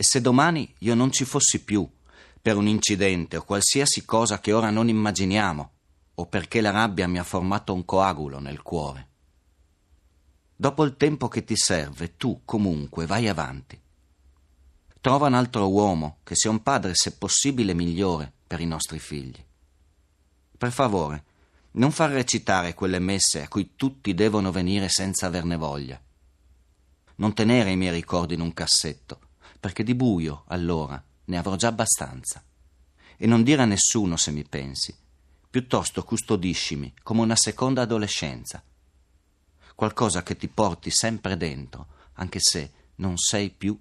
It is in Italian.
E se domani io non ci fossi più, per un incidente o qualsiasi cosa che ora non immaginiamo, o perché la rabbia mi ha formato un coagulo nel cuore. Dopo il tempo che ti serve, tu comunque vai avanti. Trova un altro uomo che sia un padre, se possibile, migliore per i nostri figli. Per favore, non far recitare quelle messe a cui tutti devono venire senza averne voglia. Non tenere i miei ricordi in un cassetto, perché di buio, allora, ne avrò già abbastanza. E non dire a nessuno se mi pensi, piuttosto custodiscimi come una seconda adolescenza. Qualcosa che ti porti sempre dentro, anche se non sei più